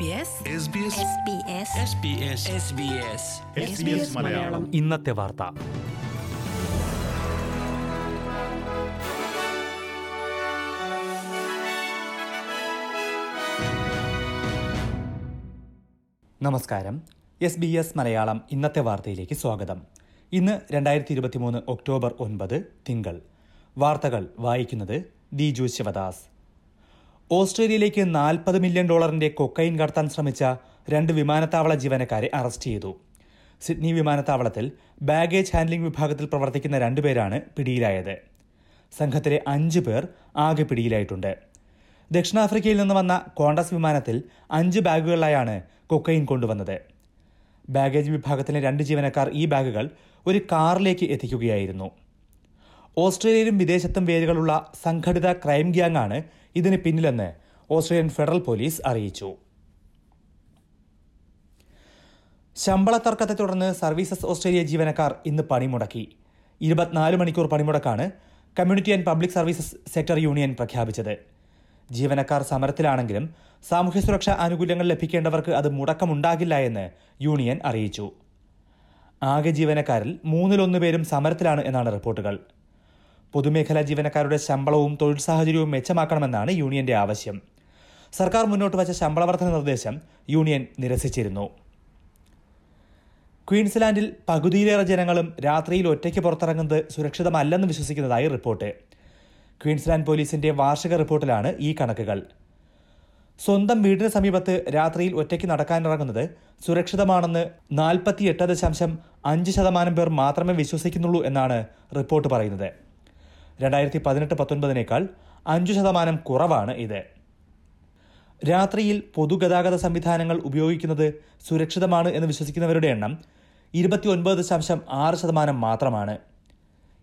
SBS SBS Malayalam. ഇന്നത്തെ വാർത്ത. നമസ്കാരം. എസ് ബി എസ് മലയാളം ഇന്നത്തെ വാർത്തയിലേക്ക് സ്വാഗതം. ഇന്ന് രണ്ടായിരത്തി ഇരുപത്തിമൂന്ന് ഒക്ടോബർ ഒൻപത് തിങ്കൾ. വാർത്തകൾ വായിക്കുന്നത് ദിജു ശിവദാസ്. ഓസ്ട്രേലിയയിലേക്ക് നാൽപ്പത് മില്യൺ ഡോളറിന്റെ കൊക്കൈൻ കടത്താൻ ശ്രമിച്ച രണ്ട് വിമാനത്താവള ജീവനക്കാരെ അറസ്റ്റ് ചെയ്തു. സിഡ്നി വിമാനത്താവളത്തിൽ ബാഗേജ് ഹാൻഡ്ലിംഗ് വിഭാഗത്തിൽ പ്രവർത്തിക്കുന്ന രണ്ടുപേരാണ് പിടിയിലായത്. സംഘത്തിലെ അഞ്ച് പേർ ആകെ പിടിയിലായിട്ടുണ്ട്. ദക്ഷിണാഫ്രിക്കയിൽ നിന്ന് വന്ന കോണ്ടസ് വിമാനത്തിൽ അഞ്ച് ബാഗുകളിലായാണ് കൊക്കൈൻ കൊണ്ടുവന്നത്. ബാഗേജ് വിഭാഗത്തിലെ രണ്ട് ജീവനക്കാർ ഈ ബാഗുകൾ ഒരു കാറിലേക്ക് എത്തിക്കുകയായിരുന്നു. ഓസ്ട്രേലിയയിലും വിദേശത്തും വേരുകളുള്ള സംഘടിത ക്രൈം ഗ്യാങ്ങാണ് ഇതിന് പിന്നിലെന്ന് ഓസ്ട്രേലിയൻ ഫെഡറൽ പോലീസ് അറിയിച്ചു. ശമ്പള തർക്കത്തെ തുടർന്ന് സർവീസസ് ഓസ്ട്രേലിയ ജീവനക്കാർ ഇന്ന് പണിമുടക്കി ഇരുപത്തിനാല് മണിക്കൂർ പണിമുടക്കാണ് community and public services sector union പ്രഖ്യാപിച്ചത്. ജീവനക്കാർ സമരത്തിലാണെങ്കിലും സാമൂഹ്യ സുരക്ഷാ ആനുകൂല്യങ്ങൾ ലഭിക്കേണ്ടവർക്ക് അത് മുടക്കമുണ്ടാകില്ല എന്ന് യൂണിയൻ അറിയിച്ചു. ആകെ ജീവനക്കാരിൽ മൂന്നിലൊന്ന് പേരും സമരത്തിലാണ് എന്നാണ് റിപ്പോർട്ടുകൾ. പൊതുമേഖലാ ജീവനക്കാരുടെ ശമ്പളവും തൊഴിൽ സാഹചര്യവും മെച്ചമാക്കണമെന്നാണ് യൂണിയന്റെ ആവശ്യം. സർക്കാർ മുന്നോട്ട് വച്ച ശമ്പള വർധന നിർദ്ദേശം യൂണിയൻ നിരസിച്ചിരുന്നു. ക്വീൻസ്ലാൻഡിൽ പകുതിയിലേറെ ജനങ്ങളും രാത്രിയിൽ ഒറ്റയ്ക്ക് പുറത്തിറങ്ങുന്നത് സുരക്ഷിതമല്ലെന്ന് വിശ്വസിക്കുന്നതായി റിപ്പോർട്ട്. ക്വീൻസ്ലാൻഡ് പോലീസിന്റെ വാർഷിക റിപ്പോർട്ടിലാണ് ഈ കണക്കുകൾ. സ്വന്തം വീടിന് സമീപത്ത് രാത്രിയിൽ ഒറ്റയ്ക്ക് നടക്കാനിറങ്ങുന്നത് സുരക്ഷിതമാണെന്ന് നാൽപ്പത്തിയെട്ട് ദശാംശം അഞ്ച് ശതമാനം പേർ മാത്രമേ വിശ്വസിക്കുന്നുള്ളൂ എന്നാണ് റിപ്പോർട്ട് പറയുന്നത്. രണ്ടായിരത്തി പതിനെട്ട് പത്തൊൻപതിനേക്കാൾ അഞ്ചു ശതമാനം കുറവാണ് ഇത്. രാത്രിയിൽ പൊതുഗതാഗത സംവിധാനങ്ങൾ ഉപയോഗിക്കുന്നത് സുരക്ഷിതമാണ് എന്ന് വിശ്വസിക്കുന്നവരുടെ എണ്ണം ഇരുപത്തിയൊൻപത് ദശാംശം ആറ് ശതമാനം മാത്രമാണ്.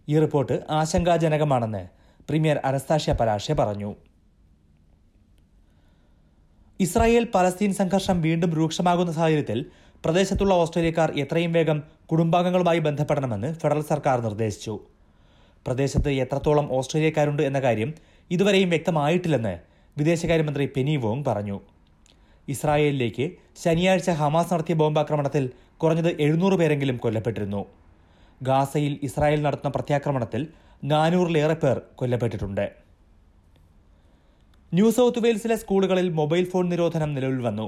ഈ റിപ്പോർട്ട് ആശങ്കാജനകമാണെന്ന് പ്രീമിയർ അനസ്താഷ്യ പരാഷെ പറഞ്ഞു. ഇസ്രായേൽ പലസ്തീൻ സംഘർഷം വീണ്ടും രൂക്ഷമാകുന്ന സാഹചര്യത്തിൽ പ്രദേശത്തുള്ള ഓസ്ട്രേലിയക്കാർ എത്രയും വേഗം കുടുംബാംഗങ്ങളുമായി ബന്ധപ്പെടണമെന്ന് ഫെഡറൽ സർക്കാർ നിർദ്ദേശിച്ചു. പ്രദേശത്ത് എത്രത്തോളം ഓസ്ട്രേലിയക്കാരുണ്ട് എന്ന കാര്യം ഇതുവരെയും വ്യക്തമായിട്ടില്ലെന്ന് വിദേശകാര്യമന്ത്രി പെനി വോങ് പറഞ്ഞു. ഇസ്രായേലിലേക്ക് ശനിയാഴ്ച ഹമാസ് നടത്തിയ ബോംബാക്രമണത്തിൽ കുറഞ്ഞത് എഴുന്നൂറ് പേരെങ്കിലും കൊല്ലപ്പെട്ടിരുന്നു. ഗാസയിൽ ഇസ്രായേൽ നടത്തുന്ന പ്രത്യാക്രമണത്തിൽ നാനൂറിലേറെ പേർ കൊല്ലപ്പെട്ടിട്ടുണ്ട്. ന്യൂ സൗത്ത് വെയിൽസിലെ സ്കൂളുകളിൽ മൊബൈൽ ഫോൺ നിരോധനം നിലവിൽ വന്നു.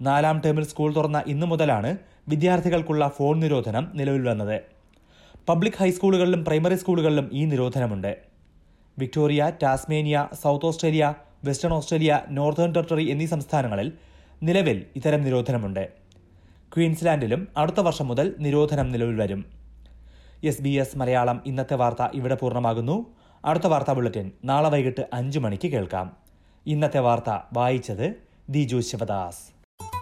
നാലാം ടേമിൽ സ്കൂൾ തുറന്ന ഇന്നു മുതലാണ് വിദ്യാർത്ഥികൾക്കുള്ള ഫോൺ നിരോധനം നിലവിൽ വന്നത്. പബ്ലിക് ഹൈസ്കൂളുകളിലും പ്രൈമറി സ്കൂളുകളിലും ഈ നിരോധനമുണ്ട്. Victoria Tasmania South Australia Western Australia Northern Territory എന്നീ സംസ്ഥാനങ്ങളിൽ നിലവിൽ ഇത്തരം നിരോധനമുണ്ട്. ക്വീൻസ്ലാൻഡിലും അടുത്ത വർഷം മുതൽ നിരോധനം നിലവിൽ വരും എസ് ബി എസ് മലയാളം ഇന്നത്തെ വാർത്ത ഇവിടെ പൂർണമാകുന്നു. അടുത്ത വാർത്താ ബുള്ളറ്റിൻ നാളെ വൈകിട്ട് അഞ്ചു മണിക്ക് കേൾക്കാം. ഇന്നത്തെ വാർത്ത വായിച്ചത് ദിജു ശിവദാസ്.